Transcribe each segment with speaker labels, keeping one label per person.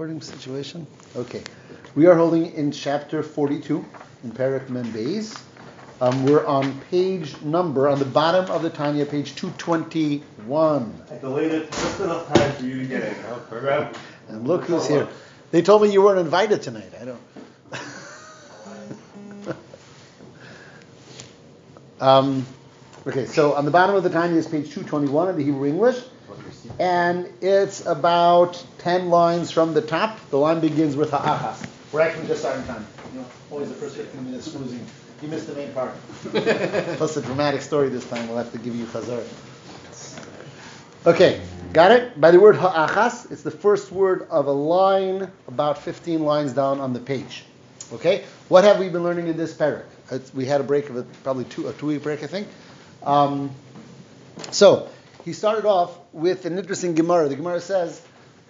Speaker 1: Recording situation. Okay, we are holding in chapter 42 in Parak Membeis. Um, we're on page number on the bottom of the Tanya, page 221.
Speaker 2: I delayed it just enough time for you to get. Huh? Program.
Speaker 1: And look who's here. They told me you weren't invited tonight. I don't. um, okay, so on the bottom of the Tanya is page 221 in the Hebrew English and it's about 10 lines from the top. The line begins with ha'achas. We're actually just starting time. You know, always the first 15 minutes snoozing. You missed the main part. Plus a dramatic story this time. We'll have to give you chazar. Okay, got it? By the word ha'achas, it's the first word of a line about 15 lines down on the page. Okay, what have we been learning in this parak? we had a break of a, probably two, a two-week break, I think. Um, so, he started off with an interesting Gemara. The Gemara says,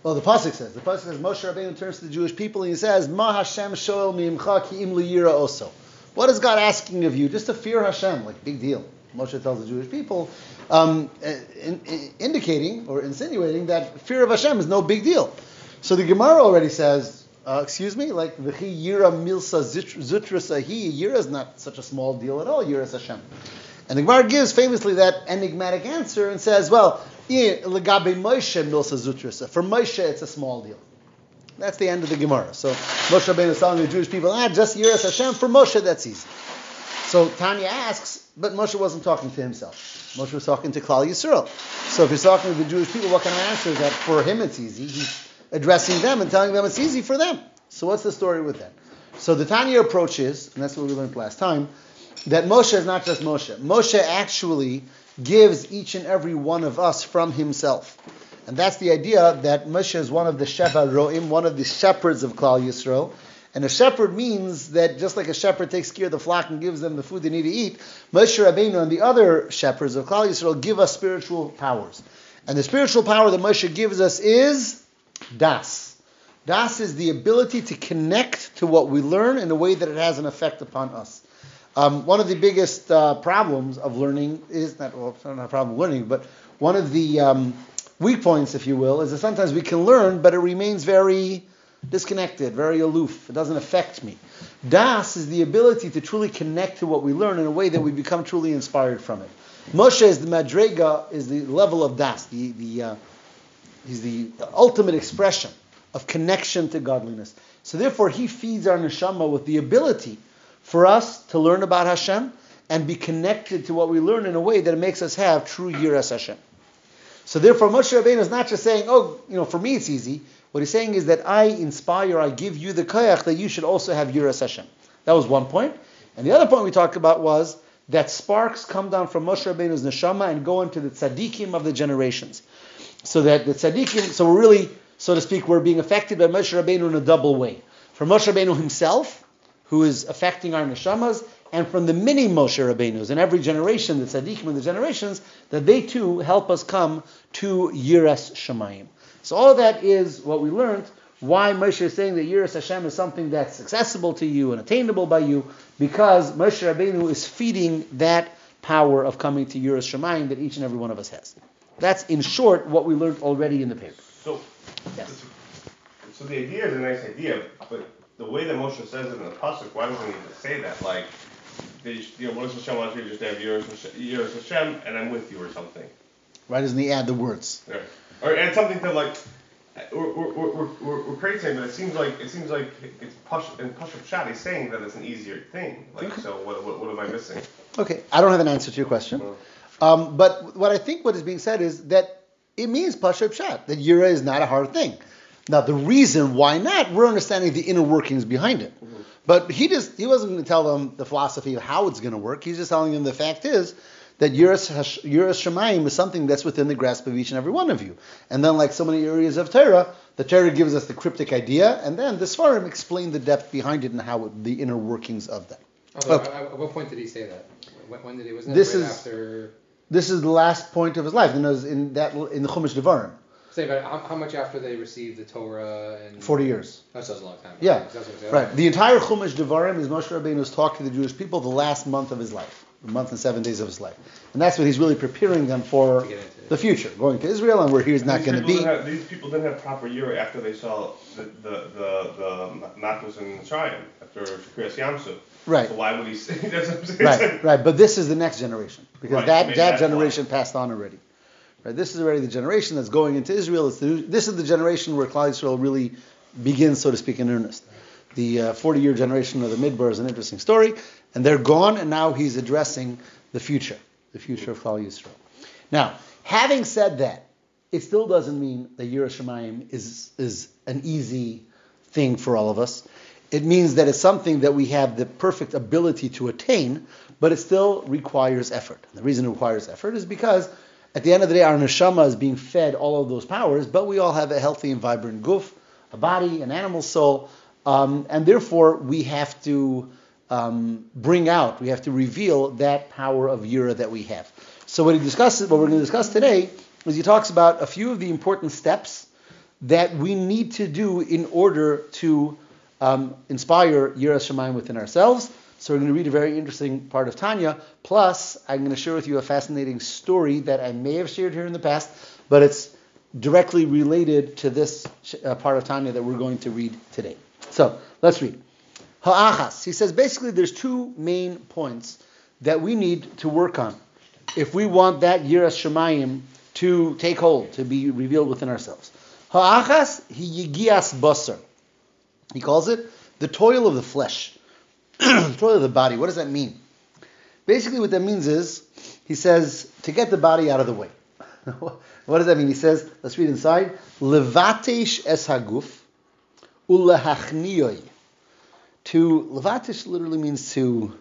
Speaker 1: well, the pasuk says, the pasuk says, Moshe Rabbeinu turns to the Jewish people and he says, Ma Hashem shoel mi'imcha ki im liyira. What is God asking of you? Just to fear Hashem, like big deal. Moshe tells the Jewish people, um, in, in, indicating or insinuating that fear of Hashem is no big deal. So the Gemara already says, uh, excuse me, like v'chi yira milsa zutra sahi, yira is not such a small deal at all. Yira is Hashem. And the Gemara gives famously that enigmatic answer and says, well. For Moshe, it's a small deal. That's the end of the Gemara. So Moshe Rabbeinu is telling the Jewish people, ah, just Yiras Hashem. For Moshe, that's easy. So Tanya asks, but Moshe wasn't talking to himself. Moshe was talking to Klal Yisrael. So if he's talking to the Jewish people, what kind of answer is that? For him, it's easy. He's addressing them and telling them it's easy for them. So what's the story with that? So the Tanya approach is, and that's what we learned last time, that Moshe is not just Moshe. Moshe actually gives each and every one of us from himself. And that's the idea that Moshe is one of the Sheva Roim, one of the shepherds of Klal Yisrael. And a shepherd means that just like a shepherd takes care of the flock and gives them the food they need to eat, Moshe Rabbeinu and the other shepherds of Klal Yisrael give us spiritual powers. And the spiritual power that Moshe gives us is Das. Das is the ability to connect to what we learn in a way that it has an effect upon us. Um, one of the biggest uh, problems of learning is not, well, not a problem learning, but one of the um, weak points, if you will, is that sometimes we can learn, but it remains very disconnected, very aloof. It doesn't affect me. Das is the ability to truly connect to what we learn in a way that we become truly inspired from it. Moshe is the madrega, is the level of das, the, the uh, he's the ultimate expression of connection to godliness. So therefore, he feeds our neshama with the ability for us to learn about Hashem and be connected to what we learn in a way that it makes us have true Yiras Hashem. So therefore, Moshe Rabbeinu is not just saying, oh, you know, for me it's easy. What he's saying is that I inspire, I give you the koyach that you should also have Yiras Hashem. That was one point. And the other point we talked about was that sparks come down from Moshe Rabbeinu's neshama and go into the tzaddikim of the generations. So that the tzaddikim, so we're really, so to speak, we're being affected by Moshe Rabbeinu in a double way. For Moshe Rabbeinu himself, who is affecting our neshamas, and from the many Moshe Rabbeinus in every generation, the tzaddikim in the generations, that they too help us come to Yiras Shemayim. So all that is what we learned. Why Moshe is saying that Yiras Hashem is something that's accessible to you and attainable by you, because Moshe Rabbeinu is feeding that power of coming to Yiras Shemayim that each and every one of us has. That's in short what we learned already in the paper.
Speaker 2: So, yes. so the idea is a nice idea, but the way that Moshe says it in the pasuk, why doesn't need to say that? Like, they, you know, what does Hashem want you to just have Yiras Hashem, and I'm with you or something?
Speaker 1: Why doesn't he add the words?
Speaker 2: Yeah. Or add something to like, we're, we're, we're, we're praising, but it seems like it seems like it's push in Pashup Shad. He's saying that it's an easier thing. Like, okay. so what, what, what am I missing?
Speaker 1: Okay, I don't have an answer to your question. Uh-huh. Um, but what I think what is being said is that it means Pashup Shad, that Yira is not a hard thing. Now, the reason why not, we're understanding the inner workings behind it. Mm-hmm. But he just he wasn't going to tell them the philosophy of how it's going to work. He's just telling them the fact is that Yiras Shemaim is something that's within the grasp of each and every one of you. And then, like so many areas of Torah, the Torah gives us the cryptic idea, and then the Svarim explain the depth behind it and how it, the inner workings of that.
Speaker 3: okay. At what point did he say that? When, did he? Wasn't
Speaker 1: this
Speaker 3: right
Speaker 1: is,
Speaker 3: after?
Speaker 1: This is the last point of his life. It was in that in the Chumash Devarim.
Speaker 3: Say, but how, how, much after they received the Torah and?
Speaker 1: Forty years.
Speaker 3: Oh, that's a long time.
Speaker 1: Yeah, right. The entire Chumash Devarim is Moshe Rabbeinu's talk to the Jewish people the last month of his life. a month and seven days of his life. And that's what he's really preparing them for
Speaker 3: To get into.
Speaker 1: the future, going to Israel and where he's not going to be.
Speaker 2: have- These people didn't have proper year after they saw the, the, the, the Matos in Mitzrayim, after Kriyas Yamsuf.
Speaker 1: Right.
Speaker 2: So why would he say, that's what I'm saying.
Speaker 1: Right, right. But this is the next generation because
Speaker 2: Right,
Speaker 1: that
Speaker 2: maybe
Speaker 1: that
Speaker 2: that's why.
Speaker 1: generation passed on already. Right. This is already the generation that's going into Israel. The, this is the generation where Klal Yisrael really begins, so to speak, in earnest. The uh, 40-year generation of the Midbar is an interesting story, and they're gone, and now he's addressing the future, the future of Klal Yisrael. Now, having said that, it still doesn't mean that Yiras Shamayim is is an easy thing for all of us. It means that it's something that we have the perfect ability to attain, but it still requires effort. And the reason it requires effort is because at the end of the day, our neshama is being fed all of those powers, but we all have a healthy and vibrant goof, a body, an animal soul, um, and therefore we have to um, bring out, we have to reveal that power of Yira that we have. So what he discusses, what we're going to discuss today, is he talks about a few of the important steps that we need to do in order to um, inspire Yiras Shamayim within ourselves. So we're going to read a very interesting part of Tanya. Plus, I'm going to share with you a fascinating story that I may have shared here in the past, but it's directly related to this uh, part of Tanya that we're going to read today. So let's read. Ha'achas. He says basically there's two main points that we need to work on if we want that Yiras Shamayim to take hold, to be revealed within ourselves. Ha'achas hiyigias basar. He calls it the toil of the flesh, toil of the body. What does that mean? Basically, what that means is he says to get the body out of the way. what does that mean? He says, let's read inside. Levatesh es haguf ulehachniyoi. To levatesh literally means to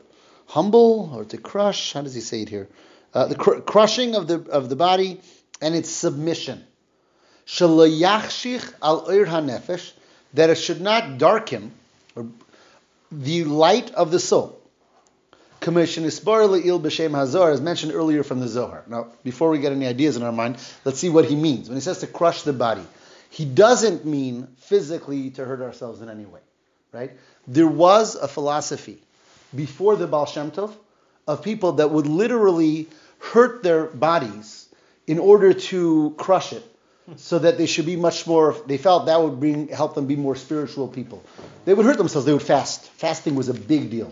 Speaker 1: humble or to crush. How does he say it here? Uh, the cr- crushing of the of the body and its submission. Shalayachshich al oir that it should not darken or the light of the soul. Commission le'il b'shem hazor, as mentioned earlier from the Zohar. Now, before we get any ideas in our mind, let's see what he means. When he says to crush the body, he doesn't mean physically to hurt ourselves in any way, right? There was a philosophy before the Baal Shem Tov of people that would literally hurt their bodies in order to crush it so that they should be much more they felt that would bring help them be more spiritual people they would hurt themselves they would fast fasting was a big deal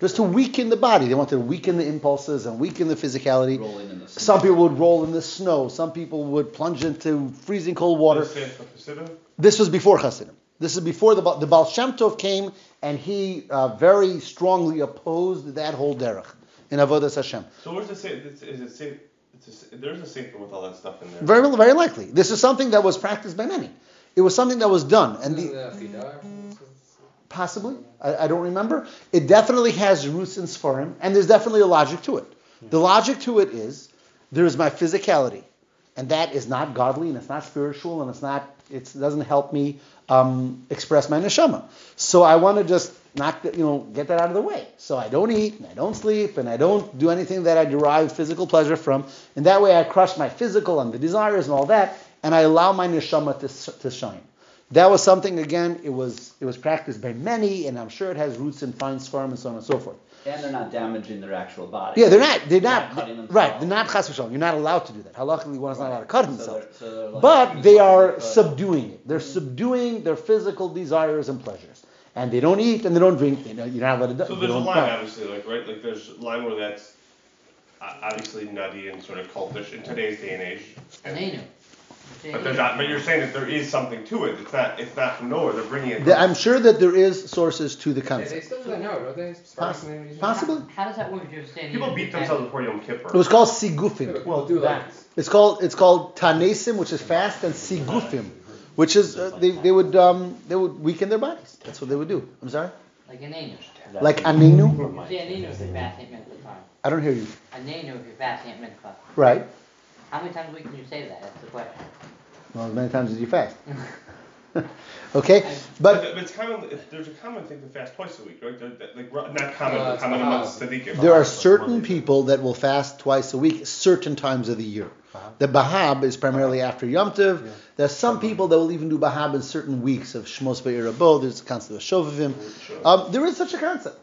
Speaker 1: just to weaken the body they wanted to weaken the impulses and weaken the physicality
Speaker 4: the
Speaker 1: some people would roll in the snow some people would plunge into freezing cold water
Speaker 2: This is for Hasidim?
Speaker 1: this was before Hasidim. This is before the, Ba- the Baal Shem Tov came, and he uh, very strongly opposed that whole derech in Avodas Hashem.
Speaker 2: So where's the safe? Is it safe? It's a, there's a safer with all that stuff in there.
Speaker 1: Very, very likely. This is something that was practiced by many. It was something that was done, and the,
Speaker 3: the
Speaker 1: possibly I, I don't remember. It definitely has roots in Sfarim, and there's definitely a logic to it. The logic to it is there's my physicality, and that is not godly, and it's not spiritual, and it's not it doesn't help me um, express my neshama. So I want to just knock that, you know, get that out of the way. So I don't eat, and I don't sleep, and I don't do anything that I derive physical pleasure from. And that way I crush my physical and the desires and all that, and I allow my neshama to, to shine. That was something again. It was it was practiced by many, and I'm sure it has roots in fine sfarm and so on and so forth.
Speaker 4: And they're not damaging their actual body.
Speaker 1: Yeah, they're not. They're
Speaker 4: Not
Speaker 1: not.
Speaker 4: cutting
Speaker 1: right. They're not chas. You're not allowed to do that. Halachically, one is not allowed to cut
Speaker 4: So
Speaker 1: himself.
Speaker 4: they're- so they're like-
Speaker 1: But they are subduing it. They're subduing their physical desires and pleasures, and they don't eat and they don't drink. You know, you're not allowed to.
Speaker 2: So
Speaker 1: they
Speaker 2: there's a
Speaker 1: don't-
Speaker 2: line,
Speaker 1: no.
Speaker 2: obviously, like right, like there's a line where that's uh, obviously nutty and sort of cultish in today's day and age. And,
Speaker 5: Neinu.
Speaker 2: but there's not, but you're saying that there is something to it. It's not, it's not from nowhere. They're bringing it.
Speaker 1: The- I'm sure that there is sources to the
Speaker 3: They, they
Speaker 1: concept.
Speaker 3: still do that now, don't they? Sparks and everything.
Speaker 1: Possibly.
Speaker 5: How does that work? You're saying
Speaker 2: People beat themselves before Yom Kippur.
Speaker 1: It was called sigufim.
Speaker 3: Well, do that.
Speaker 1: It's called it's called tanesim, which is fast, and sigufim, which is uh, they, they would um, they would weaken their bodies. That's what they would do. I'm sorry.
Speaker 5: Like a Neinu.
Speaker 1: Like anenu.
Speaker 5: See, a Neinu is a fasting mincha time.
Speaker 1: I don't hear you.
Speaker 5: A Neinu is your fasting at mincha.
Speaker 1: Right.
Speaker 5: How many times a week can you say that? That's the question.
Speaker 1: Well, as many times as you fast. okay,
Speaker 2: But,
Speaker 1: but
Speaker 2: but it's common. There's a common thing to fast twice a week, right? There- Like not common,
Speaker 3: Uh,
Speaker 2: but
Speaker 3: it's
Speaker 2: common
Speaker 3: Baha'is.
Speaker 2: amongst tzaddikim.
Speaker 1: there are certain people that will fast twice a week, certain times of the year. The Bahab is primarily after Yom Tov. There are some people that will even do Bahab in certain weeks of Shmos Be'irabo. There's a concept of Shovavim. Um, there is such a concept.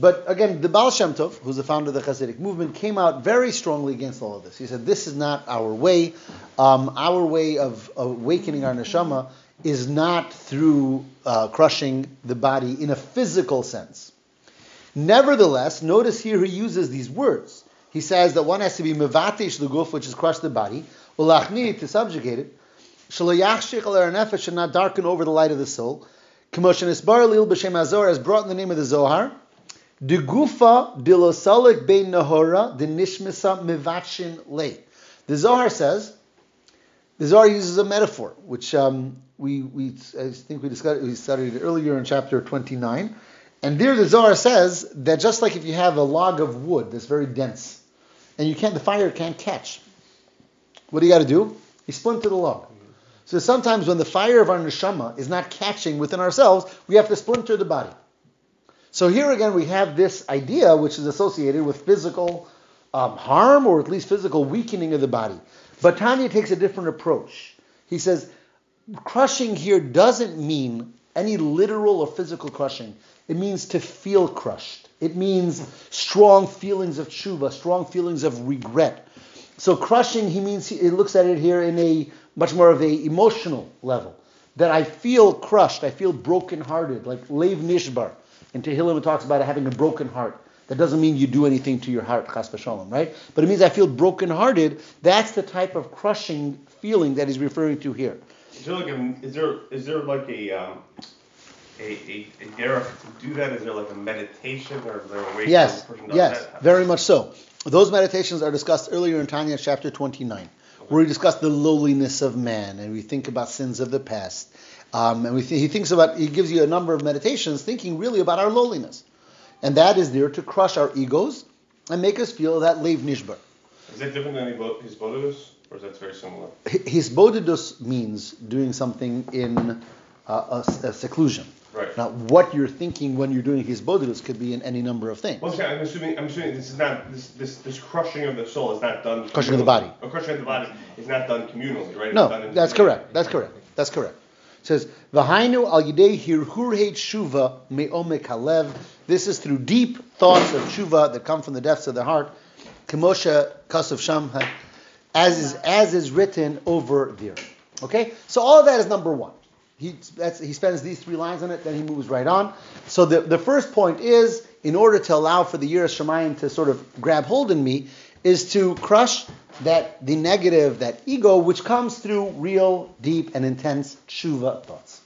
Speaker 1: But again, the Baal Shem Tov, who's the founder of the Hasidic movement, came out very strongly against all of this. He said, "This is not our way. Um, our way of awakening our neshama is not through uh, crushing the body in a physical sense." Nevertheless, notice here he uses these words. He says that one has to be mevatesh the guf, which is crush the body, ulachni to subjugate it, shalayachshich al should not darken over the light of the soul. Kamoshen isbar lil b'shem azor, as brought in the name of the Zohar. De gufa dilosalik bein nahora de nishmisa mevatshin le. The Zohar says, the Zohar uses a metaphor, which um, we, we I think we discussed, we studied earlier in chapter 29. And there the Zohar says that just like if you have a log of wood that's very dense, and you can't, the fire can't catch, what do you got to do? You splinter the log. So sometimes when the fire of our neshama is not catching within ourselves, we have to splinter the body. So here again we have this idea which is associated with physical um, harm or at least physical weakening of the body. But Tanya takes a different approach. He says crushing here doesn't mean any literal or physical crushing. It means to feel crushed. It means strong feelings of tshuva, strong feelings of regret. So crushing, he means he looks at it here in a much more of a emotional level. That I feel crushed, I feel brokenhearted, like Lev Nishbar. In Tehillim it talks about having a broken heart. That doesn't mean you do anything to your heart, chas v'shalom, right? But it means I feel brokenhearted. That's the type of crushing feeling that he's referring to here.
Speaker 2: Is there like a, is there, is there like a, um, a, a, a derech to do that? Is there like a meditation or is there a way
Speaker 1: Yes,
Speaker 2: to person does
Speaker 1: yes,
Speaker 2: that?
Speaker 1: very much so. Those meditations are discussed earlier in Tanya chapter 29, where we discuss the lowliness of man and we think about sins of the past. Um, and we th- he thinks about, he gives you a number of meditations thinking really about our lowliness. And that is there to crush our egos and make us feel that lev nishbar.
Speaker 2: Is that different than hisbodedus? Or is that very similar?
Speaker 1: Hisbodedus means doing something in uh, a, a seclusion.
Speaker 2: Right.
Speaker 1: Now, what you're thinking when you're doing hisbodedus could be in any number of things.
Speaker 2: Well, see, I'm assuming I'm assuming this is not this this this crushing of the soul is not done.
Speaker 1: Crushing of the body.
Speaker 2: Or crushing of the body is not done communally, right?
Speaker 1: No, that's correct. That's correct. That's correct. Says, V'hainu al yidei hirhurheit shuva me'omek halev. This is through deep thoughts of shuva that come from the depths of the heart. Kemosha kasav sham, as is as is written over there. Okay, so all of that is number one. He he spends these three lines on it, then he moves right on. So the, the first point is, in order to allow for the Yiras Shemayim to sort of grab hold in me, is to crush that the negative, that ego, which comes through real, deep, and intense tshuva thoughts.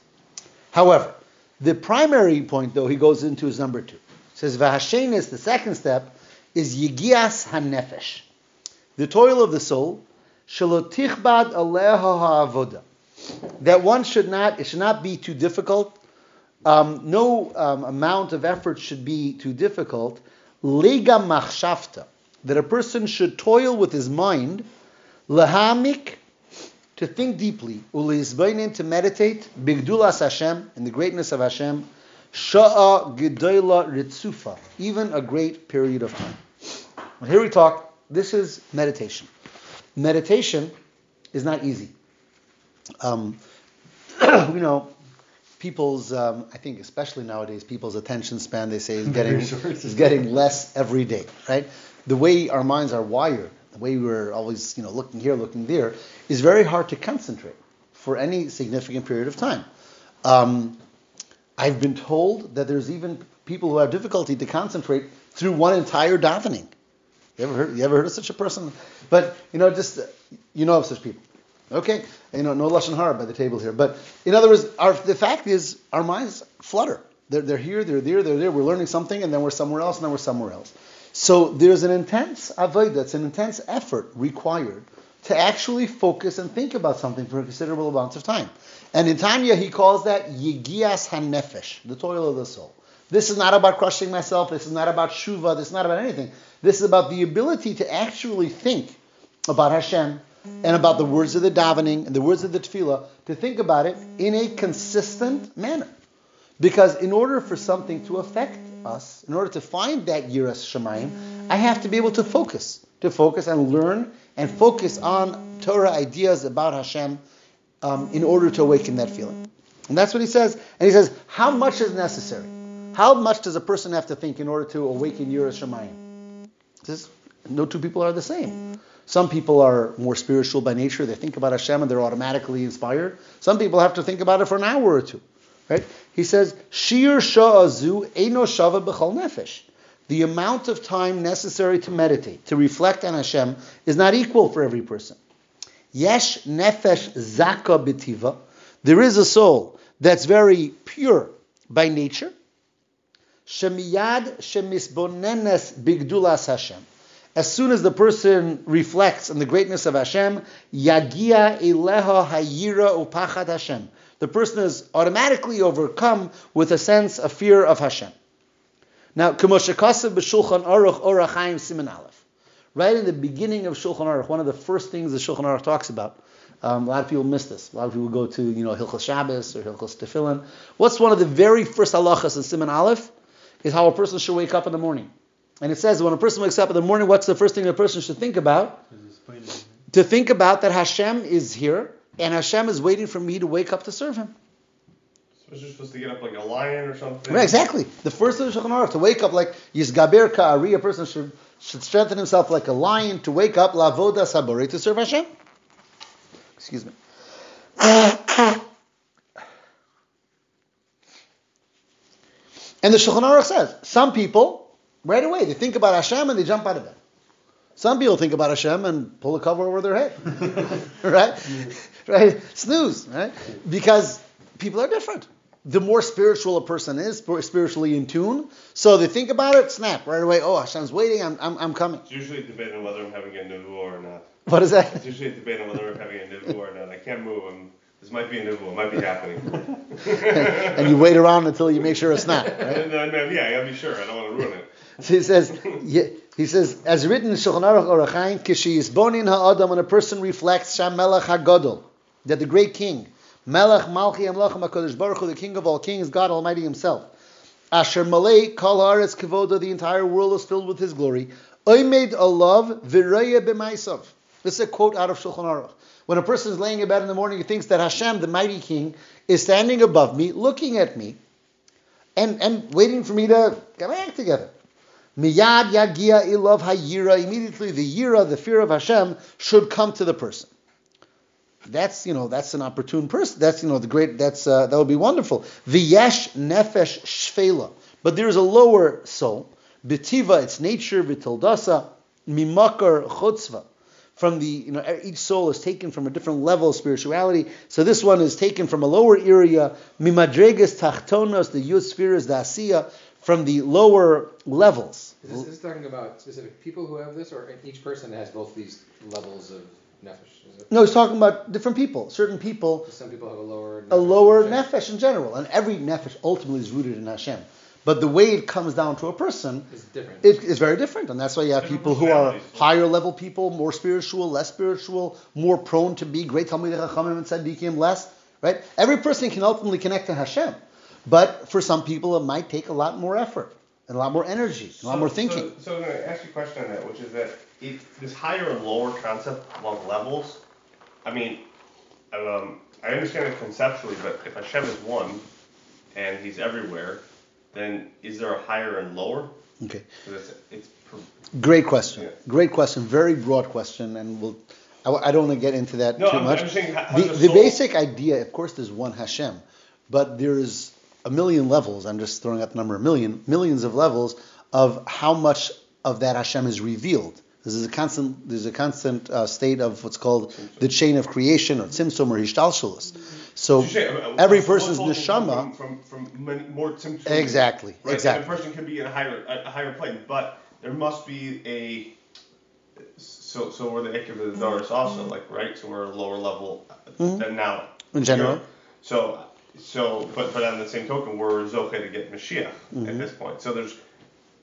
Speaker 1: However, the primary point, though, he goes into is number two. It says v'hashenis, the second step, is yigias hanefesh, the toil of the soul, shalotichbad aleha ha'avoda, that one should not, it should not be too difficult. Um, no um, amount of effort should be too difficult. Lega machshavta, that a person should toil with his mind, lahamik, to think deeply, uleizbainin, to meditate, bigdulas Hashem, in the greatness of Hashem, sha'a gedola ritzufa, even a great period of time. Well, here we talk, this is meditation. Meditation is not easy. Um, you know, people's, um, I think especially nowadays, people's attention span, they say, is getting, is getting less every day, right? The way our minds are wired, the way we're always, you know, looking here, looking there, is very hard to concentrate for any significant period of time. Um, I've been told that there's even people who have difficulty to concentrate through one entire davening. You ever heard? You ever heard of such a person? But you know, just you know of such people. Okay, you know, no lashon hara by the table here. But in other words, our, the fact is, our minds flutter. They're, they're here, they're there, they're there. We're learning something, and then we're somewhere else, and then we're somewhere else. So there's an intense avodah, it's an intense effort required to actually focus and think about something for a considerable amount of time. And in Tanya, he calls that yigias hanefesh, the toil of the soul. This is not about crushing myself. This is not about shuva. This is not about anything. This is about the ability to actually think about Hashem and about the words of the davening and the words of the tefillah, to think about it in a consistent manner. Because in order for something to affect us, in order to find that Yiras Shemayim, I have to be able to focus, to focus and learn and focus on Torah ideas about Hashem um, in order to awaken that feeling. And that's what he says. And he says, how much is necessary? How much does a person have to think in order to awaken Yiras Shamayim? This, no two people are the same. Some people are more spiritual by nature. They think about Hashem and they're automatically inspired. Some people have to think about it for an hour or two. Right? He says, Shir sha'azu eino shava b'chol nefesh. The amount of time necessary to meditate, to reflect on Hashem, is not equal for every person. Yesh nefesh zaka b'tiva. There is a soul that's very pure by nature. Shemiyad shemisbonenes bigdulas Hashem. As soon as the person reflects on the greatness of Hashem, yagia eleha hayira upachat Hashem. The person is automatically overcome with a sense of fear of Hashem. Now, Kamoshakasav b'Shulchan Aruch Orachaim Siman Aleph. Right in the beginning of Shulchan Aruch, one of the first things the Shulchan Aruch talks about. Um, a lot of people miss this. A lot of people go to you know Hilchos Shabbos or Hilchos Tefillin. What's one of the very first halachas in Siman Aleph? Is how a person should wake up in the morning. And it says when a person wakes up in the morning, what's the first thing a person should think about? To think about that Hashem is here and Hashem is waiting for me to wake up to serve Him.
Speaker 2: So you're supposed to get up like a lion or something.
Speaker 1: Right, exactly. The first of the Shulchan Aruch to wake up like Yisgaber Ka'ari, a person should should strengthen himself like a lion to wake up Lavoda Sabore to serve Hashem. Excuse me. And the Shulchan Aruch says some people right away they think about Hashem and they jump out of bed. Some people think about Hashem and pull a cover over their head, right? Right? Snooze, right? Because people are different. The more spiritual a person is, spiritually in tune, so they think about it, snap right away. Oh, Hashem's waiting. I'm, I'm, I'm coming.
Speaker 2: It's usually a debate on whether I'm having a nuvu or not.
Speaker 1: What is that?
Speaker 2: It's usually a debate on whether I'm having a nuvu or not. I can't move. I'm, this might be a nuvu. It might be happening.
Speaker 1: and you wait around until you make sure it's not. Right?
Speaker 2: And, uh, no, yeah, I gotta be sure. I don't want to ruin it.
Speaker 1: So he says, yeah, he says, as written in Shulchan Aruch Orachaim, Kishi Yisbonin Ha'adam, when a person reflects Sham Melech HaGadol, that the great king, Melech Malchi Amlachim HaKadosh Baruch Hu, the king of all kings, God Almighty himself, Asher Malay Kol Haaretz Kevoda, the entire world is filled with his glory, Oimed Alav Viraya B'maisav. This is a quote out of Shulchan Aruch. When a person is laying in bed in the morning, he thinks that Hashem, the mighty king, is standing above me, looking at me, and, and waiting for me to get my act together. Miyad yagia ilav hayira. Immediately, the yira, the fear of Hashem, should come to the person. That's you know that's an opportune person. That's you know the great. That's uh, that would be wonderful. V'yesh nefesh shfela. But there is a lower soul. Betiva, its nature. V'tildasa mimakar chutzva. From the you know each soul is taken from a different level of spirituality. So this one is taken from a lower area. Mimadregas tachtonos, the yud spheres, from the lower levels.
Speaker 3: Is this, is this talking about specific people who have this, or each person has both these levels of nefesh? Is it?
Speaker 1: No, he's talking about different people. Certain people,
Speaker 3: Some people have a lower.
Speaker 1: a lower
Speaker 3: in
Speaker 1: nefesh in general, and every nefesh ultimately is rooted in Hashem. But the way it comes down to a person,
Speaker 3: Is different.
Speaker 1: it is very different, and that's why you have people who are higher level people, more spiritual, less spiritual, more prone to be great Talmidei Chachamim and Tzaddikim, less. Right? Every person can ultimately connect to Hashem, but for some people it might take a lot more effort and a lot more energy, a lot
Speaker 2: So-
Speaker 1: more thinking.
Speaker 2: So, so I'm going to ask you a question on that, which is that it, this higher and lower concept of levels, I mean, um, I understand it conceptually, but if Hashem is one and he's everywhere, then is there a higher and lower?
Speaker 1: Okay.
Speaker 2: it's, it's per-
Speaker 1: Great question.
Speaker 2: Yeah.
Speaker 1: Great question. Very broad question, and we'll. I, I don't want to get into that
Speaker 2: No,
Speaker 1: too
Speaker 2: I'm-
Speaker 1: much.
Speaker 2: I'm saying how- how
Speaker 1: the
Speaker 2: the
Speaker 1: the basic idea, of course, there's one Hashem, but there's a million levels. I'm just throwing out the number a million, millions of levels of how much of that Hashem is revealed. This is a constant. There's a constant uh, state of what's called the chain of creation, or tzimtzum, or hishtalshalos. So
Speaker 2: say, uh,
Speaker 1: every
Speaker 2: what's-
Speaker 1: person's neshama.
Speaker 2: from, from, from many, more symptoms.
Speaker 1: Exactly.
Speaker 2: Right,
Speaker 1: Exactly.
Speaker 2: A person could be in a higher a, higher plane, but there must be a so so we're the Ekev of the Doris also, like right? So we're a lower level than now.
Speaker 1: Mm-hmm. In general.
Speaker 2: So so but but on the same token, we're Zoche to get Mashiach
Speaker 1: Mm-hmm.
Speaker 2: at this point. So there's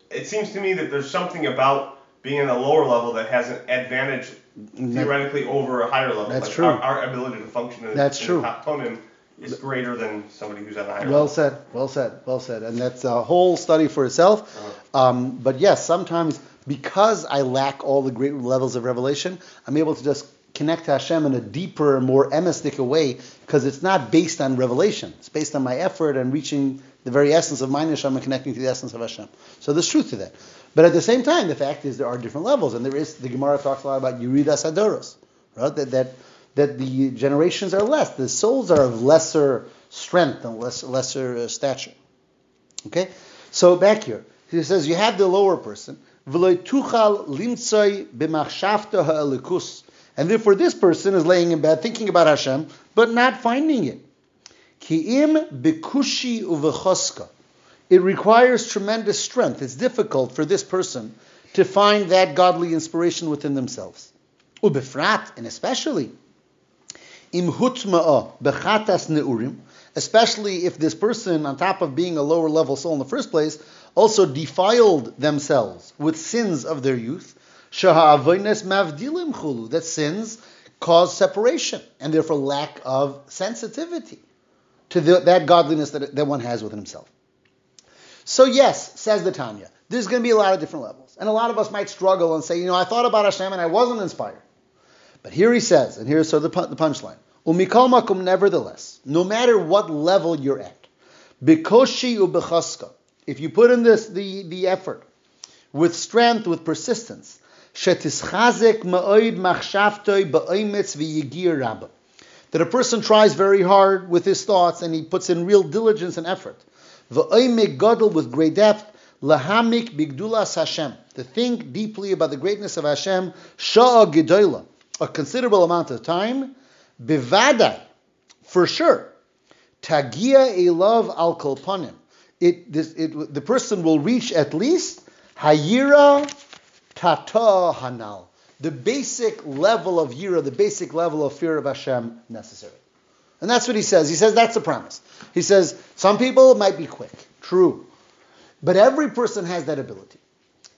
Speaker 2: it seems to me that there's something about being in a lower level that has an advantage theoretically over a higher level.
Speaker 1: That's
Speaker 2: like
Speaker 1: true.
Speaker 2: Our, our ability to function in,
Speaker 1: That's
Speaker 2: in
Speaker 1: true.
Speaker 2: the Tachtonim is greater than somebody who's at a higher level.
Speaker 1: Well
Speaker 2: level.
Speaker 1: said, well said, well said. And that's a whole study for itself. Um, but yes, sometimes because I lack all the great levels of revelation, I'm able to just connect to Hashem in a deeper, more emistic way because it's not based on revelation. It's based on my effort and reaching the very essence of my neshama and connecting to the essence of Hashem. So there's truth to that. But at the same time, the fact is there are different levels, and there is the Gemara talks a lot about Yuridas Adoros, right? That that that the generations are less, the souls are of lesser strength and less, lesser uh, stature. Okay, so back here he says you have the lower person, and therefore this person is laying in bed thinking about Hashem, but not finding it. Ki'im bikushi uvechoska. It requires tremendous strength. It's difficult for this person to find that godly inspiration within themselves. Ubefrat, and especially bechatas neurim, especially if this person, on top of being a lower level soul in the first place, also defiled themselves with sins of their youth. mavdilim chulu, that sins cause separation and therefore lack of sensitivity to the, that godliness that, that one has within himself. So yes, says the Tanya, there's going to be a lot of different levels. And a lot of us might struggle and say, you know, I thought about Hashem and I wasn't inspired. But here he says, and here's sort of the punchline. Umikol makum, nevertheless, no matter what level you're at, bikoshi ubechaska, if you put in this the, the effort with strength, with persistence, shetischazek ma'oid v'yigir rabba, that a person tries very hard with his thoughts and he puts in real diligence and effort, v'oimek gadol with great depth, lahamik bigdulas Hashem, to think deeply about the greatness of Hashem, sha'a gedola, a considerable amount of time, bivadai, for sure, tagia elav al kolpanim, it, this, it, the person will reach at least hayira tata hanal, the basic level of yira, the basic level of fear of Hashem necessary. And that's what he says. He says that's the promise. He says some people might be quick, true, but every person has that ability.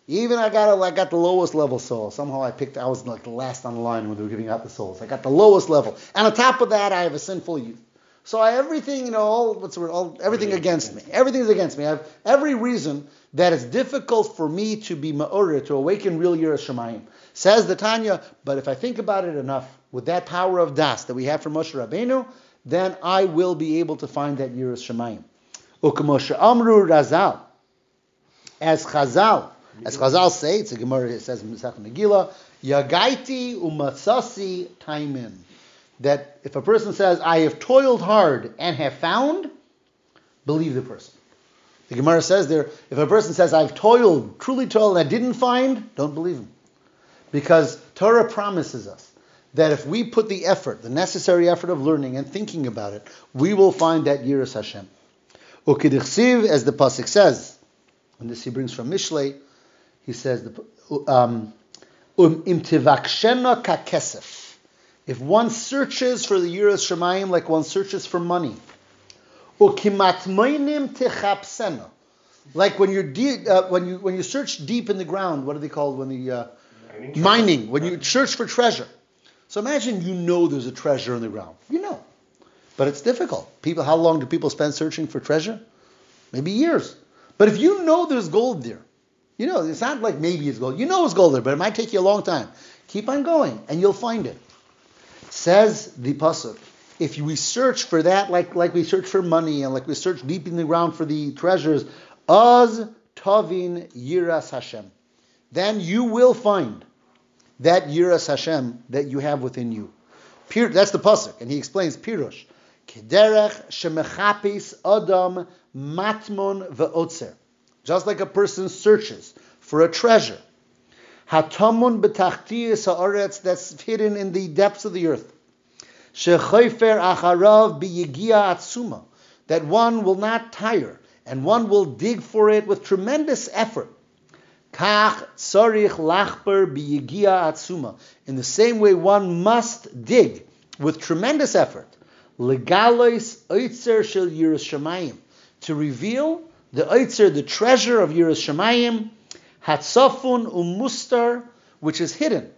Speaker 1: Even I got a, I got the lowest level soul. Somehow I picked I was like the last on the line when they were giving out the souls. I got the lowest level, and on top of that, I have a sinful youth. So I everything, you know, all what's the word, all, everything against me. Everything is against me. I have every reason that it's difficult for me to be ma'urir, to awaken real Yiras Shemayim. Says the Tanya, but if I think about it enough, with that power of das that we have from Moshe Rabbeinu, then I will be able to find that Yiras Shemayim. Ukamoshe Amru Razal, as Chazal, as Chazal say, it's a Gemara, it says in Mesach Megillah, Yagaiti umatsasi taimin that if a person says, I have toiled hard and have found, believe the person. The Gemara says there, if a person says, I've toiled, truly toiled, and I didn't find, don't believe him. Because Torah promises us that if we put the effort, the necessary effort of learning and thinking about it, we will find that Yiras Hashem. Ukidichsiv, as the Pasuk says, and this he brings from Mishlei, he says, um, um imtivakshena kakesef if one searches for the Yiras Shemayim like one searches for money, like when you're de- uh, when you when you search deep in the ground, what are they called when the uh, mining? When you search for treasure. So imagine you know there's a treasure in the ground. You know, but it's difficult. People, how long do people spend searching for treasure? Maybe years. But if you know there's gold there, you know it's not like maybe it's gold. You know it's gold there, but it might take you a long time. Keep on going, and you'll find it. Says the pasuk, if we search for that, like like we search for money and like we search deep in the ground for the treasures, az tavin yiras Hashem, then you will find that yiras Hashem that you have within you. That's the pasuk, and he explains pirush. Kederech shemechapis adam matmon ve'otzer. Just like a person searches for a treasure Hatamun b'tachtiyas haaretz that's hidden in the depths of the earth. Shechayfer acharav biyigia atzuma that one will not tire and one will dig for it with tremendous effort. Kach tzarich lachper biyigia atzuma. In the same way, one must dig with tremendous effort. Legalois oitzer shel Yiras Shemayim to reveal the oitzer, the treasure of Yiras Shemayim Hatzafun umustar, which is hidden.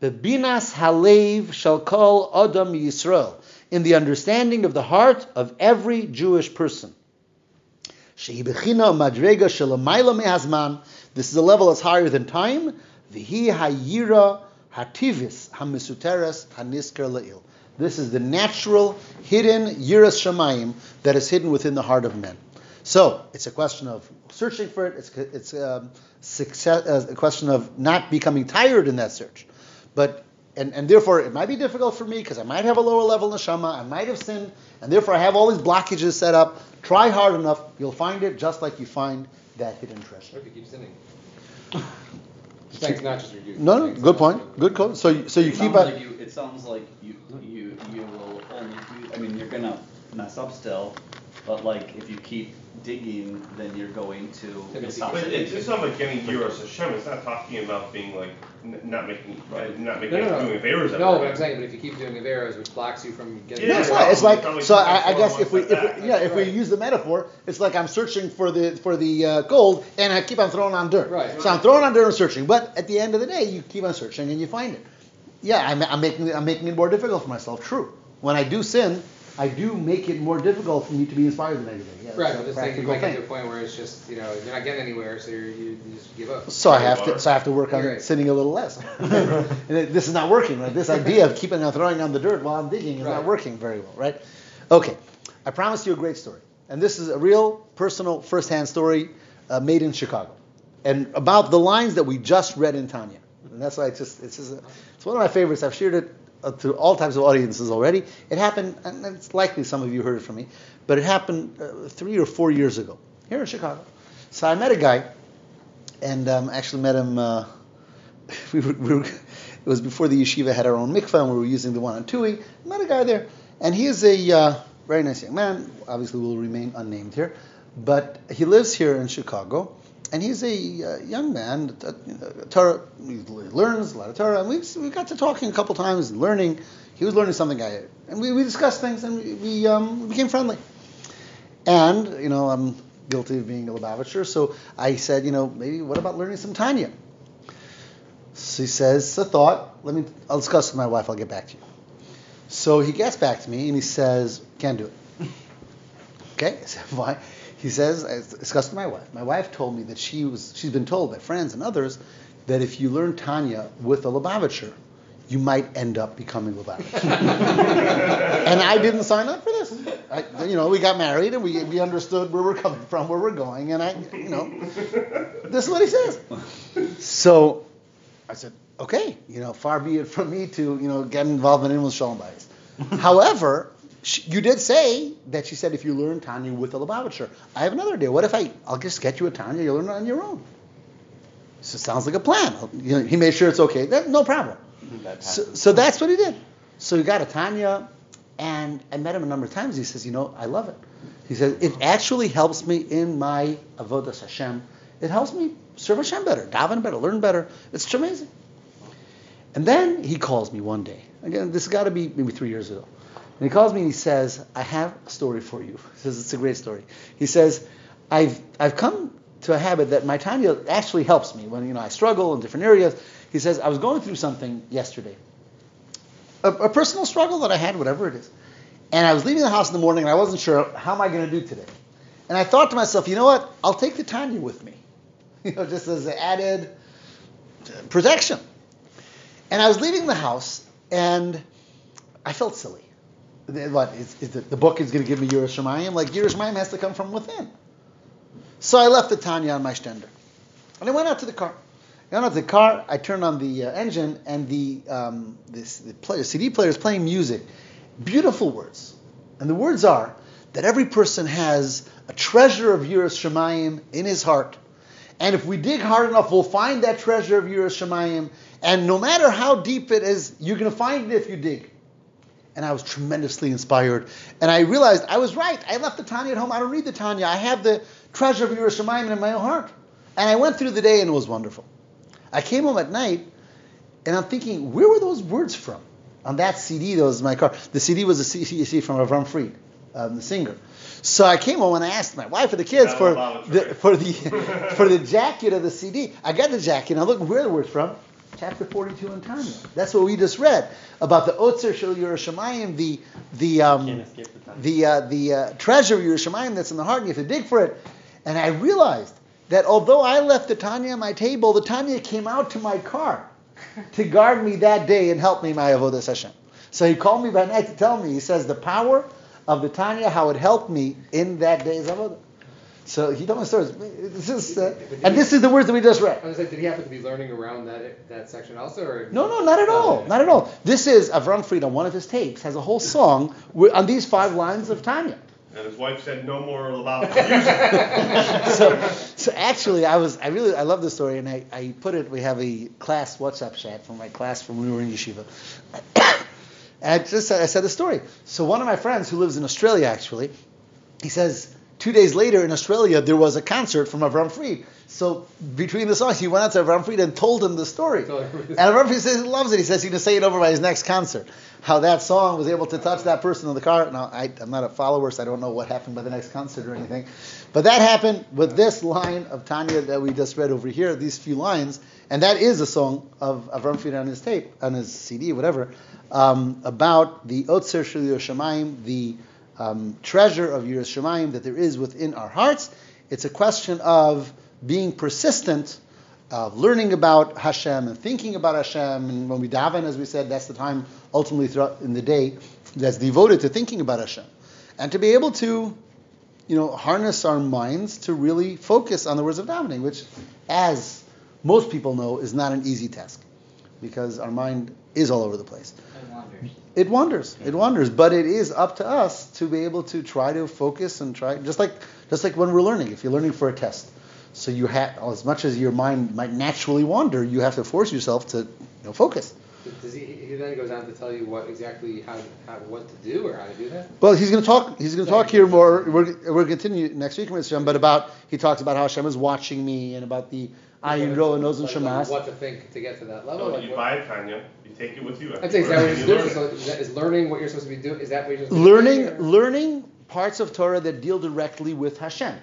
Speaker 1: The binas halev shall call Adam Yisrael, in the understanding of the heart of every Jewish person. Madrega This is a level that's higher than time. Hayira hativis. This is the natural, hidden yiras shamayim that is hidden within the heart of men. So it's a question of searching for it. It's it's um, success, uh, a question of not becoming tired in that search, but and, and therefore it might be difficult for me because I might have a lower level neshama, I might have sinned, and therefore I have all these blockages set up. Try hard enough, you'll find it just like you find that hidden treasure.
Speaker 3: What if you keep sinning? Thanks, not just your duty.
Speaker 1: No, no, good point. Good call. So, you- so you
Speaker 4: it
Speaker 1: keep
Speaker 4: sounds like you, it sounds like you you you will only do. I mean, you're gonna mess up still, but like if you keep digging, then you're going to.
Speaker 3: Then
Speaker 4: stop
Speaker 2: But
Speaker 4: sinning.
Speaker 2: it's just not like getting Euros Hashem. It's not talking about being like n- not making Right. not making
Speaker 3: No, no, no.
Speaker 2: doing favors.
Speaker 3: No, but I'm saying, but if you keep doing Averos, which blocks you from getting.
Speaker 2: Yeah,
Speaker 1: That's
Speaker 2: it's
Speaker 1: right. It's like
Speaker 2: probably
Speaker 1: so.
Speaker 2: keep that
Speaker 1: I, I guess if we, if
Speaker 2: back.
Speaker 1: we, yeah, if we
Speaker 3: Right.
Speaker 1: use the metaphor, it's like I'm searching for the for the uh, gold, and I keep on throwing on dirt.
Speaker 3: Right.
Speaker 1: So I'm throwing on dirt and searching, but at the end of the day, you keep on searching and you find it. Yeah, I'm, I'm making it, I'm making it more difficult for myself. True. When I do sin, I do make it more difficult for me to be inspired than day. Yeah,
Speaker 3: Right,
Speaker 1: it's
Speaker 3: but
Speaker 1: a
Speaker 3: this thing, you
Speaker 1: practical
Speaker 3: might get to a point where it's just, you know, you're not getting anywhere, so you you just give up.
Speaker 1: So I have to, so I have to work on
Speaker 3: Right.
Speaker 1: sinning a little less. and it- this is not working, right? This idea of keeping on throwing on the dirt while I'm digging is not working very well, right? Okay, I promised you a great story, and this is a real, personal, first-hand story uh, made in Chicago, and about the lines that we just read in Tanya, and that's why it's just it's just a, it's one of my favorites. I've shared it to all types of audiences already. It happened, and it's likely some of you heard it from me, but it happened uh, three or four years ago here in Chicago. So I met a guy and um, actually met him. Uh, we were, we were, it was before the yeshiva had our own mikvah, and we were using the one on Touhy. Met a guy there, and he is a uh, very nice young man. Obviously, will remain unnamed here, but he lives here in Chicago, and he's a uh, young man. Uh, Torah, he learns a lot of Torah, and we we got to talking a couple times and learning. He was learning something I, and we, we discussed things, and we, we, um, became friendly. And, you know, I'm guilty of being a Lubavitcher, so I said, you know, maybe what about learning some Tanya? So he says, it's a thought. Let me, I'll discuss with my wife. I'll get back to you. So he gets back to me and he says, can't do it. Okay, I said, why? He says, I discussed with my wife. My wife told me that she was, she's been told by friends and others that if you learn Tanya with a Lubavitcher, you might end up becoming Lubavitcher. and I didn't sign up for this. I, you know, we got married and we, we understood where we're coming from, where we're going, and I, you know, this is what he says. So I said, okay, you know, far be it from me to, you know, get involved in animal shalom bias. However, she, you did say that she said if you learn Tanya with a Lubavitcher. I have another idea. What if I, I'll just get you a Tanya, you'll learn it on your own. So it sounds like a plan. You know, he made sure it's okay. That, no problem.
Speaker 4: That
Speaker 1: So, so that's what he did. So he got a Tanya, and I met him a number of times. He says, you know, I love it. He says, it actually helps me in my avodas Hashem. It helps me serve Hashem better, daven better, learn better. It's amazing. And then he calls me one day. Again, this has got to be maybe three years ago. And he calls me and he says, I have a story for you. He says, it's a great story. He says, I've, I've come to a habit that my Tanya actually helps me when, you know, I struggle in different areas. He says, I was going through something yesterday. A, a personal struggle that I had, whatever it is. And I was leaving the house in the morning and I wasn't sure, how am I going to do today? And I thought to myself, you know what? I'll take the Tanya with me. You know, just as an added uh, protection. And I was leaving the house and I felt silly. What is, is the, the book is going to give me Yiras Shamayim? Like Yiras Shamayim has to come from within. So I left the Tanya on my stender, and I went out to the car. I went out to the car. I turned on the uh, engine, and the um, this the player, CD player is playing music. Beautiful words, and the words are that every person has a treasure of Yiras Shamayim in his heart, and if we dig hard enough, we'll find that treasure of Yiras Shamayim. And no matter how deep it is, you're going to find it if you dig and I was tremendously inspired. And I realized I was right. I left the Tanya at home. I don't read the Tanya. I have the treasure of Yiras Shamayim in my own heart. And I went through the day and it was wonderful. I came home at night and I'm thinking, where were those words from? On that CD that was my car. The CD was a CD from Avram Fried, um, the singer. So I came home and I asked my wife and the kids for the, for the for the jacket of the CD. I got the jacket and I looked where the words from. Chapter 42 in Tanya. That's what we just read about the Otzer Shel Yiras Shamayim, the the um,
Speaker 4: the
Speaker 1: the uh, the uh, treasure of Yiras Shamayim that's in the heart, and you have to dig for it. And I realized that although I left the Tanya on my table, the Tanya came out to my car. to guard me that day and help me my avodas Hashem. So he called me by night to tell me. He says the power of the Tanya, how it helped me in that day's avodah. So he told me stories. This is, uh, and this is the words that we just read.
Speaker 3: I was like, did he happen to be learning around that that section also, or
Speaker 1: No, no, not at all. Not at all. This is Avram Fried on one of his tapes has a whole song on these five lines of Tanya.
Speaker 2: And his wife said no more about music.
Speaker 1: so, so actually, I was, I really, I love this story, and I, I put it. We have a class WhatsApp chat from my class from when we were in yeshiva, and I just, I said the story. So one of my friends who lives in Australia, actually, he says two days later in Australia there was a concert from Avram Fried. So between the songs, he went out to Avram Fried and told him the story. And Avram Fried says he loves it. He says he's going to say it over by his next concert. How that song was able to touch that person in the car. Now, I, I'm not a follower, so I don't know what happened by the next concert or anything. But that happened with this line of Tanya that we just read over here, these few lines. And that is a song of Avram Fried on his tape, on his CD, whatever, um, about the Otzer Shel Yiras Shamayim, the um, treasure of Yiras Shamayim that there is within our hearts. It's a question of being persistent, of learning about Hashem and thinking about Hashem. And when we daven, as we said, that's the time ultimately throughout in the day that's devoted to thinking about Hashem. And to be able to, you know, harness our minds to really focus on the words of davening, which, as most people know, is not an easy task because our mind is all over the place.
Speaker 5: It wanders.
Speaker 1: It wanders. But it is up to us to be able to try to focus and try just like just like when we're learning. If you're learning for a test, so you have as much as your mind might naturally wander, you have to force yourself to you know, focus.
Speaker 3: Does he? He then goes on to tell you what exactly how, how what to do or how to do that.
Speaker 1: Well, he's going to talk. He's going to talk here more. We're, we're going continue next week with Hashem, but about he talks about how Hashem is watching me and about the ayin ro and nozon
Speaker 3: Like, like
Speaker 1: shemas.
Speaker 3: What to think to get to that level?
Speaker 2: So
Speaker 3: like
Speaker 2: you
Speaker 3: what-
Speaker 2: buy it, Tanya, you take it with you.
Speaker 3: I'd say is that what
Speaker 2: You
Speaker 3: you're
Speaker 2: learn
Speaker 3: doing? So is, that, is learning what you're supposed to be doing? Is that what you're supposed to be
Speaker 1: learning
Speaker 3: doing?
Speaker 1: learning parts of Torah that deal directly with Hashem,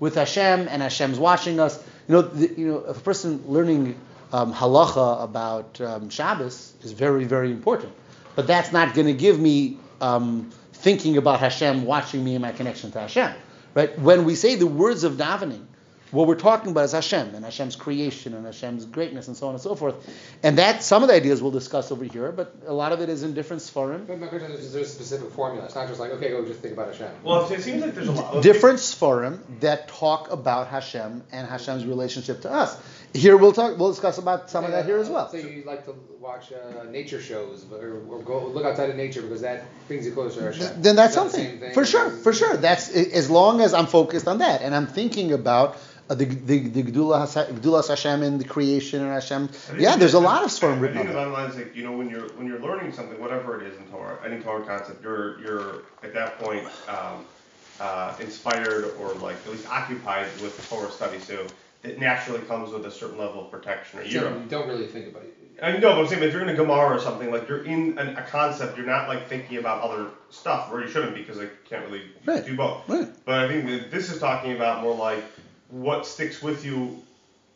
Speaker 1: with Hashem, and Hashem's watching us. You know, the, you know, if a person learning um, halacha about um, Shabbos is very, very important, but that's not going to give me um, thinking about Hashem watching me and my connection to Hashem. Right? When we say the words of davening, what we're talking about is Hashem and Hashem's creation and Hashem's greatness and so on and so forth. And that some of the ideas we'll discuss over here, but a lot of it is in different sfarim.
Speaker 3: But my question is, is there a specific formula? It's not just like okay, go just think about Hashem.
Speaker 2: Well, it seems like there's a lot.
Speaker 1: of different sfarim that talk about Hashem and Hashem's relationship to us. Here we'll talk. We'll discuss about some of that here as well.
Speaker 3: So you like to watch uh, nature shows, or, or go look outside of nature because that brings you closer to Hashem.
Speaker 1: Then that's
Speaker 3: Is that the
Speaker 1: something for sure, for sure. That's as long as I'm focused on that and I'm thinking about uh, the the the Gdula Has- Hashem and the creation and Hashem. Yeah, there's a lot of
Speaker 2: I
Speaker 1: sfarim written
Speaker 2: think
Speaker 1: on
Speaker 2: the
Speaker 1: that.
Speaker 2: bottom line is like you know when you're when you're learning something, whatever it is in Torah, any Torah concept, you're you're at that point um, uh, inspired or like at least occupied with Torah study. So it naturally comes with a certain level of protection. Or
Speaker 3: So
Speaker 2: you're,
Speaker 3: don't really think about it.
Speaker 2: I know, but I'm saying if you're in a Gemara or something, like you're in an, a concept, you're not like thinking about other stuff, or you shouldn't because I can't really
Speaker 1: Right.
Speaker 2: do both.
Speaker 1: Right.
Speaker 2: But I think that this is talking about more like what sticks with you,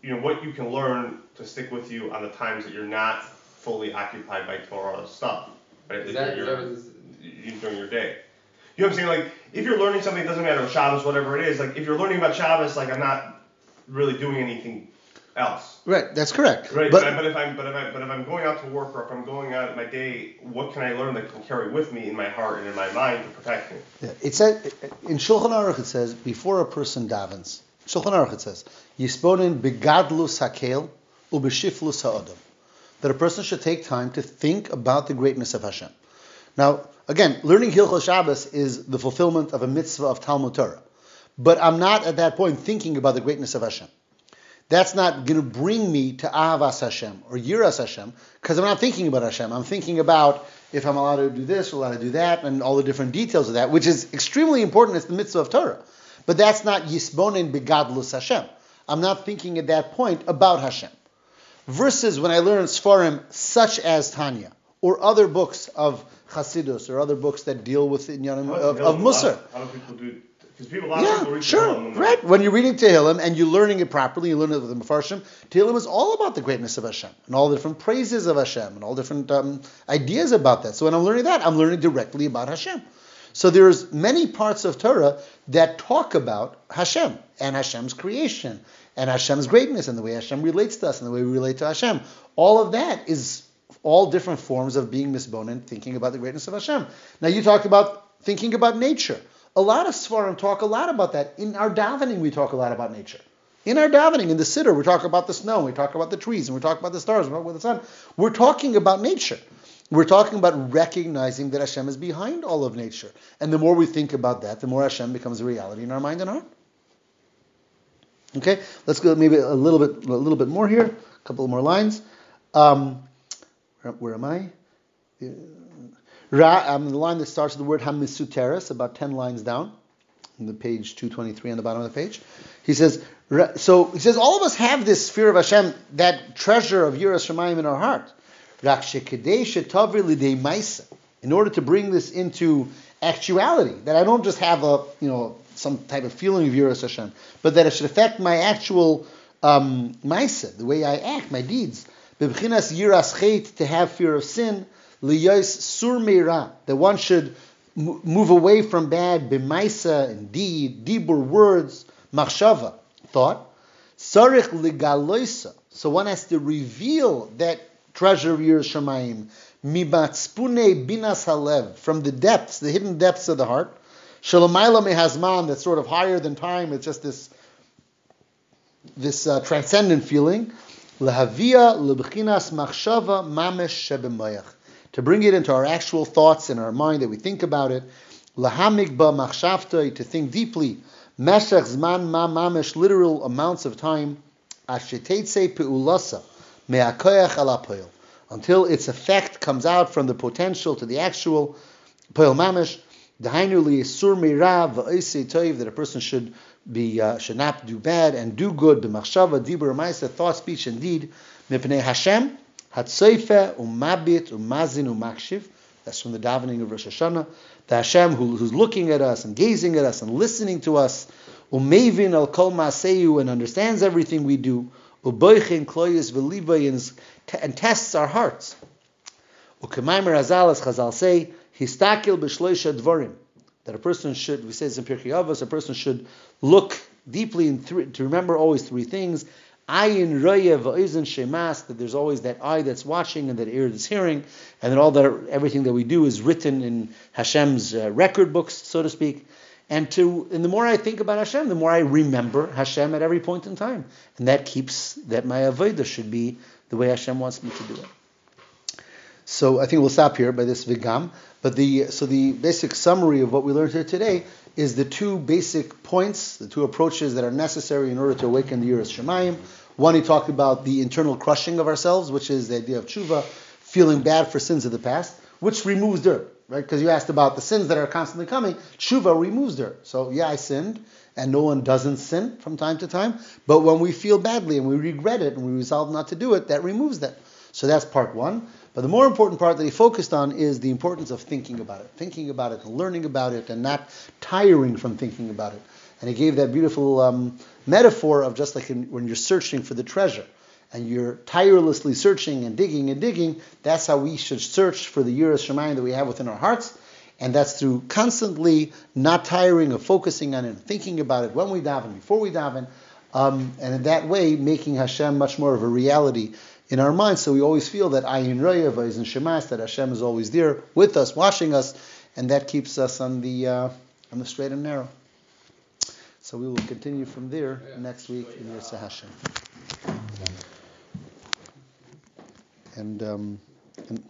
Speaker 2: you know, what you can learn to stick with you on the times that you're not fully occupied by Torah stuff, right?
Speaker 3: Is
Speaker 2: Like
Speaker 3: that, is
Speaker 2: you're-
Speaker 3: that what this-
Speaker 2: during your day. You know what I'm saying? Like, if you're learning something, it doesn't matter Shabbos, whatever it is. Like, if you're learning about Shabbos, like I'm not really doing anything else.
Speaker 1: Right, that's correct.
Speaker 2: Right, but,
Speaker 1: But
Speaker 2: if I'm but if I but if I'm going out to work or if I'm going out at my day, what can I learn that can carry with me in my heart and in my mind to protect me?
Speaker 1: Yeah, it says in Shulchan Aruch it says before a person davens. Shulchan Aruch it says yisbonin begadlus hakel ubeshiflus ha'odam that a person should take time to think about the greatness of Hashem. Now, again, learning Hilchot Shabbos is the fulfillment of a mitzvah of Talmud Torah, but I'm not at that point thinking about the greatness of Hashem. That's not going to bring me to Ahavas Hashem or Yiras Hashem because I'm not thinking about Hashem. I'm thinking about if I'm allowed to do this or allowed to do that and all the different details of that, which is extremely important. It's the mitzvah of Torah. But that's not Yisbonin Begadlus Hashem. I'm not thinking at that point about Hashem. Versus when I learn Sfarim such as Tanya or other books of Chasidus or other books that deal with inyanim of, of Musar.
Speaker 2: How do people do? Because people, a lot of people
Speaker 1: Yeah,
Speaker 2: read
Speaker 1: sure,
Speaker 2: Tehillim when
Speaker 1: right. When you're reading Tehillim and you're learning it properly, you learn it with the Mefarshim. Tehillim is all about the greatness of Hashem and all the different praises of Hashem and all different um, ideas about that. So when I'm learning that, I'm learning directly about Hashem. So there's many parts of Torah that talk about Hashem and Hashem's creation and Hashem's greatness and the way Hashem relates to us and the way we relate to Hashem. All of that is all different forms of being misbonen, thinking about the greatness of Hashem. Now you talk about thinking about nature. A lot of Sfarim talk a lot about that. In our davening, we talk a lot about nature. In our davening, in the siddur, we talk about the snow, we talk about the trees, and we talk about the stars, about the sun. We're talking about nature. We're talking about recognizing that Hashem is behind all of nature. And the more we think about that, the more Hashem becomes a reality in our mind and heart. Okay, let's go maybe a little bit, a little bit more here. A couple more lines. Um, where, where, am I? Ra, um, the line that starts with the word hamisuteres, about ten lines down, in the page 223 on the bottom of the page. He says, so he says, all of us have this fear of Hashem, that treasure of Yiras Shamayim in our heart. In order to bring this into actuality, that I don't just have a, you know, some type of feeling of Yiras Hashem, but that it should affect my actual um, the way I act, my deeds. Yiras to have fear of sin, liyos sur meira, that one should move away from bad, b'maisa, indeed, dibur, words, machshava, thought. Sarich ligaloisa, so one has to reveal that treasure of Yiras Shamayim, mibatzpune binas halev, from the depths, the hidden depths of the heart. Shalomayla mehazman, that's sort of higher than time. It's just this this uh, transcendent feeling. Lahavia lebchinas machshava mamesh shebemayach. To bring it into our actual thoughts in our mind, that we think about it. Lahamig ba machshavta, to think deeply. Meshach zman ma mamesh, literal amounts of time. Ashetetse peulasa me'akoyach alapoil. Until its effect comes out from the potential to the actual. Poil mamesh. Dahainu sur mirav toiv that a person should be uh, should not do bad and do good. B'machshava dibur ma'isa thought, speech, and deed. Mipnei Hashem hatzeife umabit umazin umakshiv. That's from the davening of Rosh Hashanah. The Hashem who, who's looking at us and gazing at us and listening to us. Umevin al kol ma'aseu and understands everything we do. Uboichin kloyes v'libayins and tests our hearts. Ukemaimer Chazal, as Chazal say, Histakil b'shloisha dvorim. That a person should, we say this in Pirkei Avos, a person should look deeply in three, to remember always three things. Ayin roya v'oizen shemas, that there's always that eye that's watching and that ear that's hearing, and that all that everything that we do is written in Hashem's uh, record books, so to speak. And to, and the more I think about Hashem, the more I remember Hashem at every point in time, and that keeps that my avodah should be the way Hashem wants me to do it. So I think we'll stop here by this vigam. But the so the basic summary of what we learned here today is the two basic points, the two approaches that are necessary in order to awaken the Yiras Shamayim. One, he talked about the internal crushing of ourselves, which is the idea of tshuva, feeling bad for sins of the past, which removes dirt, right? Because you asked about the sins that are constantly coming. Tshuva removes dirt. So yeah, I sinned, and no one doesn't sin from time to time. But when we feel badly and we regret it and we resolve not to do it, that removes that. So that's part one. But the more important part that he focused on is the importance of thinking about it, thinking about it, and learning about it, and not tiring from thinking about it. And he gave that beautiful um, metaphor of just like in, when you're searching for the treasure and you're tirelessly searching and digging and digging, that's how we should search for the Yiras Shamayim that we have within our hearts. And that's through constantly not tiring of focusing on it, and thinking about it when we daven, before we daven, um, and in that way making Hashem much more of a reality in our minds, so we always feel that Ayin Raya, Vayzin Shemas, that Hashem is always there with us, watching us, and that keeps us on the uh, on the straight and narrow. So we will continue from there next week in Yirtzeh Hashem. And um,